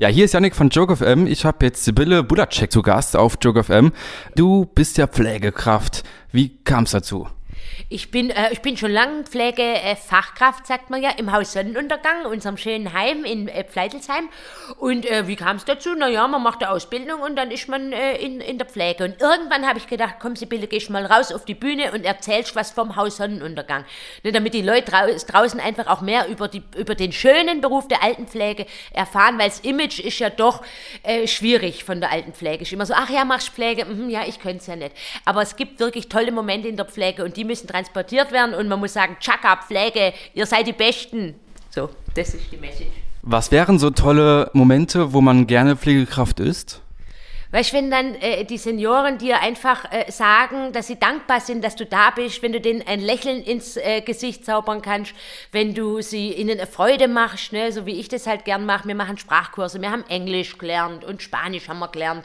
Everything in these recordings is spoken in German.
Ja, hier ist Yannick von Joke FM. Ich habe jetzt Sibylle Budacek zu Gast auf Joke FM. Du bist ja Pflegekraft. Wie kam es dazu? Ich bin, äh, ich bin schon lange Pflegefachkraft, sagt man ja, im Haus Sonnenuntergang, unserem schönen Heim in äh, Pfleitelsheim. Und äh, wie kam es dazu? Naja, man macht eine Ausbildung und dann ist man äh, in, in der Pflege. Und irgendwann habe ich gedacht, komm Sibylle, gehst mal raus auf die Bühne und erzählst was vom Haus Sonnenuntergang. Ne, damit die Leute drau draußen einfach auch mehr über, die, über den schönen Beruf der Altenpflege erfahren, weil das Image ist ja doch äh, schwierig von der Altenpflege. Ist immer so, ach ja, machst Pflege? Mhm, ja, ich könnte es ja nicht. Aber es gibt wirklich tolle Momente in der Pflege und die müssen transportiert werden und man muss sagen, Chaka, Pflege, ihr seid die Besten. So, das ist die Message. Was wären so tolle Momente, wo man gerne Pflegekraft ist? Weißt wenn dann äh, die Senioren dir einfach äh, sagen, dass sie dankbar sind, dass du da bist, wenn du denen ein Lächeln ins äh, Gesicht zaubern kannst, wenn du sie ihnen eine Freude machst, ne, so wie ich das halt gern mache. Wir machen Sprachkurse, wir haben Englisch gelernt und Spanisch haben wir gelernt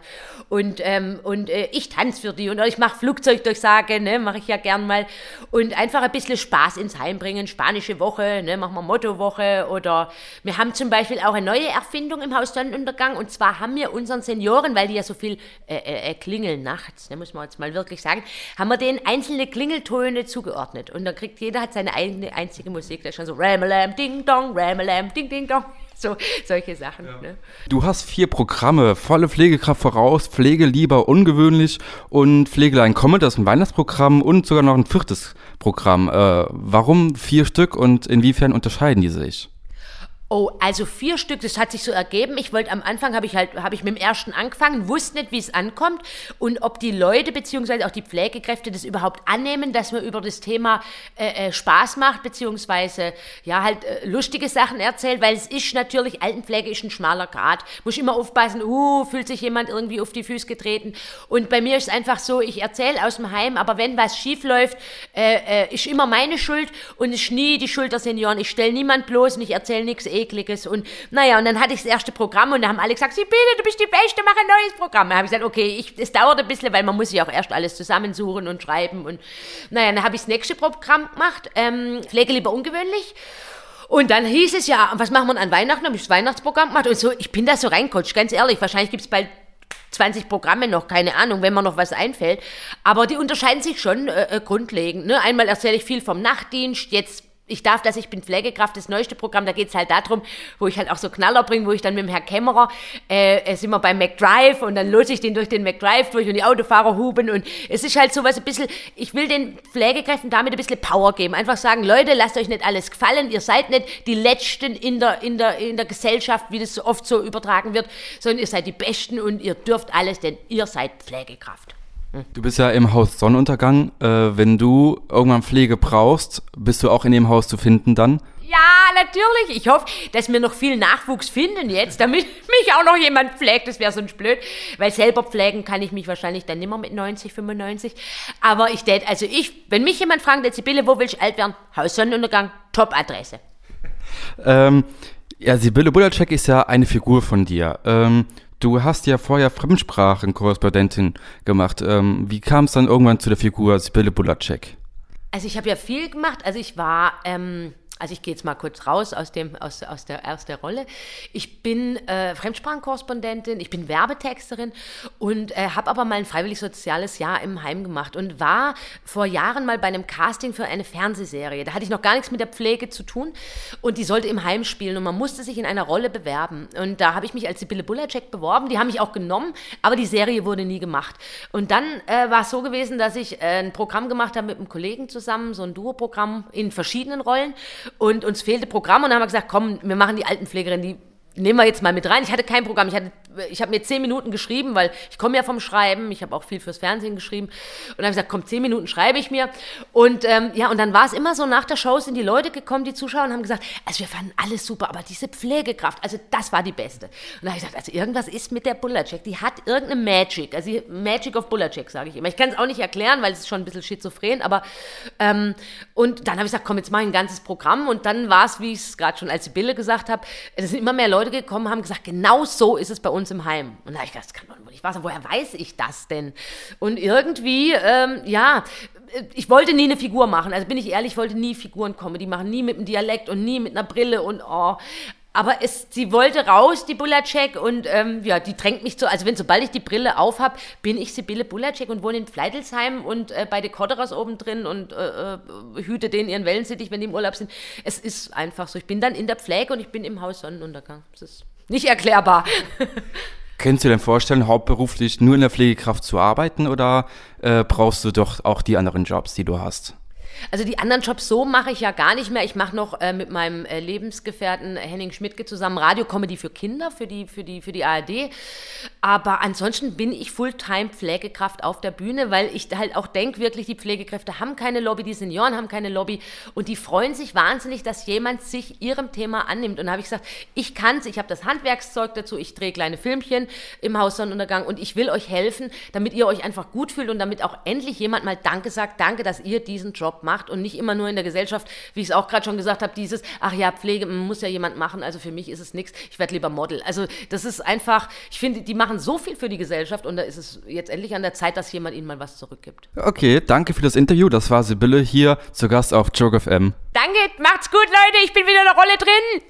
und, ähm, und äh, ich tanze für die und ich mache Flugzeugdurchsage, ne, mache ich ja gern mal und einfach ein bisschen Spaß ins Heim bringen. Spanische Woche, ne, machen wir Mottowoche oder wir haben zum Beispiel auch eine neue Erfindung im Haus Sonnenuntergang und zwar haben wir unseren Senioren, weil die ja so viel äh, äh, klingeln nachts, ne, muss man jetzt mal wirklich sagen, haben wir denen einzelne Klingeltöne zugeordnet. Und dann kriegt jeder hat seine eigene einzige Musik. Da ist schon so Ramalam, Ding Dong, Ramalam, Ding Ding Dong. So, solche Sachen. Ja. Ne? Du hast vier Programme, volle Pflegekraft voraus, Pflege lieber ungewöhnlich und Pflegelein komme, das ist ein Weihnachtsprogramm und sogar noch ein viertes Programm. Äh, warum vier Stück und inwiefern unterscheiden die sich? Oh, also vier Stück, das hat sich so ergeben. Ich wollte am Anfang, habe ich halt, habe ich mit dem ersten angefangen, wusste nicht, wie es ankommt und ob die Leute beziehungsweise auch die Pflegekräfte das überhaupt annehmen, dass man über das Thema äh, äh, Spaß macht, beziehungsweise ja halt äh, lustige Sachen erzählt, weil es ist natürlich, Altenpflege ist ein schmaler Grad. Muss immer aufpassen, uh, fühlt sich jemand irgendwie auf die Füße getreten. Und bei mir ist es einfach so, ich erzähle aus dem Heim, aber wenn was schief läuft, äh, äh, ist immer meine Schuld und ist nie die Schuld der Senioren. Ich stelle niemand bloß und ich erzähle nichts Ekliges. Und naja, und dann hatte ich das erste Programm und da haben alle gesagt, Sibylle, du bist die Beste, mach ein neues Programm. Da habe ich gesagt, okay, es dauert ein bisschen, weil man muss sich auch erst alles zusammensuchen und schreiben. Und naja, dann habe ich das nächste Programm gemacht, ähm, Pflege lieber ungewöhnlich. Und dann hieß es ja, was machen wir an Weihnachten? Habe ich das Weihnachtsprogramm gemacht und so, ich bin da so reingerutscht, ganz ehrlich. Wahrscheinlich gibt es bald 20 Programme noch, keine Ahnung, wenn mir noch was einfällt. Aber die unterscheiden sich schon äh, äh grundlegend. Ne? Einmal erzähle ich viel vom Nachtdienst, jetzt ich darf das, ich bin Pflegekraft, das neueste Programm, da geht es halt darum, wo ich halt auch so Knaller bringe, wo ich dann mit dem Herrn Kämmerer, äh, äh, sind wir beim McDrive und dann lose ich den durch den McDrive durch und die Autofahrer huben und es ist halt so was ein bisschen, ich will den Pflegekräften damit ein bisschen Power geben. Einfach sagen, Leute, lasst euch nicht alles gefallen, ihr seid nicht die Letzten in der, in der, in der Gesellschaft, wie das oft so übertragen wird, sondern ihr seid die Besten und ihr dürft alles, denn ihr seid Pflegekraft. Du bist ja im Haus Sonnenuntergang. Äh, wenn du irgendwann Pflege brauchst, bist du auch in dem Haus zu finden dann? Ja, natürlich. Ich hoffe, dass wir noch viel Nachwuchs finden jetzt, damit mich auch noch jemand pflegt. Das wäre sonst blöd, weil selber pflegen kann ich mich wahrscheinlich dann nimmer mit 90, 95. Aber ich denke, also ich, wenn mich jemand fragt, Sibylle, wo will ich alt werden? Haus Sonnenuntergang, Top-Adresse. ähm, ja, Sibylle Budacek ist ja eine Figur von dir. Ähm, Du hast ja vorher Fremdsprachenkorrespondentin gemacht. Ähm, wie kam es dann irgendwann zu der Figur Sibylle Bulacek? Also ich habe ja viel gemacht. Also ich war ähm, also ich gehe jetzt mal kurz raus aus, dem, aus, aus, der, aus Rolle. Ich bin äh, Fremdsprachenkorrespondentin, ich bin Werbetexterin und äh, habe aber mal ein freiwillig soziales Jahr im Heim gemacht und war vor Jahren mal bei einem Casting für eine Fernsehserie. Da hatte ich noch gar nichts mit der Pflege zu tun und die sollte im Heim spielen und man musste sich in einer Rolle bewerben. Und da habe ich mich als Sibylle Bulacek beworben, die haben mich auch genommen, aber die Serie wurde nie gemacht. Und dann äh, war es so gewesen, dass ich äh, ein Programm gemacht habe mit einem Kollegen zusammen, so ein Duo-Programm in verschiedenen Rollen und uns fehlte Programm und dann haben wir gesagt, komm, wir machen die Altenpflegerin, die nehmen wir jetzt mal mit rein. Ich hatte kein Programm. Ich, ich habe mir zehn Minuten geschrieben, weil ich komme ja vom Schreiben. Ich habe auch viel fürs Fernsehen geschrieben. Und dann habe ich gesagt, komm, zehn Minuten schreibe ich mir. Und ähm, ja, und dann war es immer so, nach der Show sind die Leute gekommen, die Zuschauer, und haben gesagt, also wir fanden alles super, aber diese Pflegekraft, also das war die beste. Und dann habe ich gesagt, also irgendwas ist mit der Bullercheck. Die hat irgendeine Magic. Also Magic of Bullercheck, sage ich immer. Ich kann es auch nicht erklären, weil es ist schon ein bisschen schizophren, aber ähm, und dann habe ich gesagt, komm, jetzt mache ich ein ganzes Programm. Und dann war es, wie ich es gerade schon als Sibylle gesagt habe, es sind immer mehr Leute Leute gekommen, haben gesagt, genau so ist es bei uns im Heim. Und da habe ich gedacht, das kann doch nicht wahr sein. Woher weiß ich das denn? Und irgendwie, ähm, ja, ich wollte nie eine Figur machen. Also bin ich ehrlich, ich wollte nie Figuren-Comedy machen, nie mit einem Dialekt und nie mit einer Brille und oh. Aber es, sie wollte raus, die Bulacek, und ähm, ja, die drängt mich so, also wenn sobald ich die Brille aufhab, bin ich Sibylle Bulacek und wohne in Fleidelsheim und äh, bei den Kotterers oben drin und äh, äh, hüte denen ihren Wellensittich, wenn die im Urlaub sind. Es ist einfach so. Ich bin dann in der Pflege und ich bin im Haus Sonnenuntergang. Das ist nicht erklärbar. Könntest du dir denn vorstellen, hauptberuflich nur in der Pflegekraft zu arbeiten oder äh, brauchst du doch auch die anderen Jobs, die du hast? Also die anderen Jobs so mache ich ja gar nicht mehr. Ich mache noch äh, mit meinem äh, Lebensgefährten Henning Schmidtke zusammen Radiocomedy für Kinder, für die, für, die, für die ARD. Aber ansonsten bin ich Fulltime Pflegekraft auf der Bühne, weil ich halt auch denke, wirklich, die Pflegekräfte haben keine Lobby, die Senioren haben keine Lobby und die freuen sich wahnsinnig, dass jemand sich ihrem Thema annimmt. Und da habe ich gesagt, ich kann es, ich habe das Handwerkszeug dazu, ich drehe kleine Filmchen im Haus Sonnenuntergang und ich will euch helfen, damit ihr euch einfach gut fühlt und damit auch endlich jemand mal Danke sagt, danke, dass ihr diesen Job macht und nicht immer nur in der Gesellschaft, wie ich es auch gerade schon gesagt habe, dieses, ach ja, Pflege muss ja jemand machen, also für mich ist es nichts, ich werde lieber Model. Also das ist einfach, ich finde, die machen so viel für die Gesellschaft und da ist es jetzt endlich an der Zeit, dass jemand ihnen mal was zurückgibt. Okay, danke für das Interview. Das war Sibylle hier zu Gast auf Joke FM. Danke, macht's gut, Leute, ich bin wieder in der Rolle drin.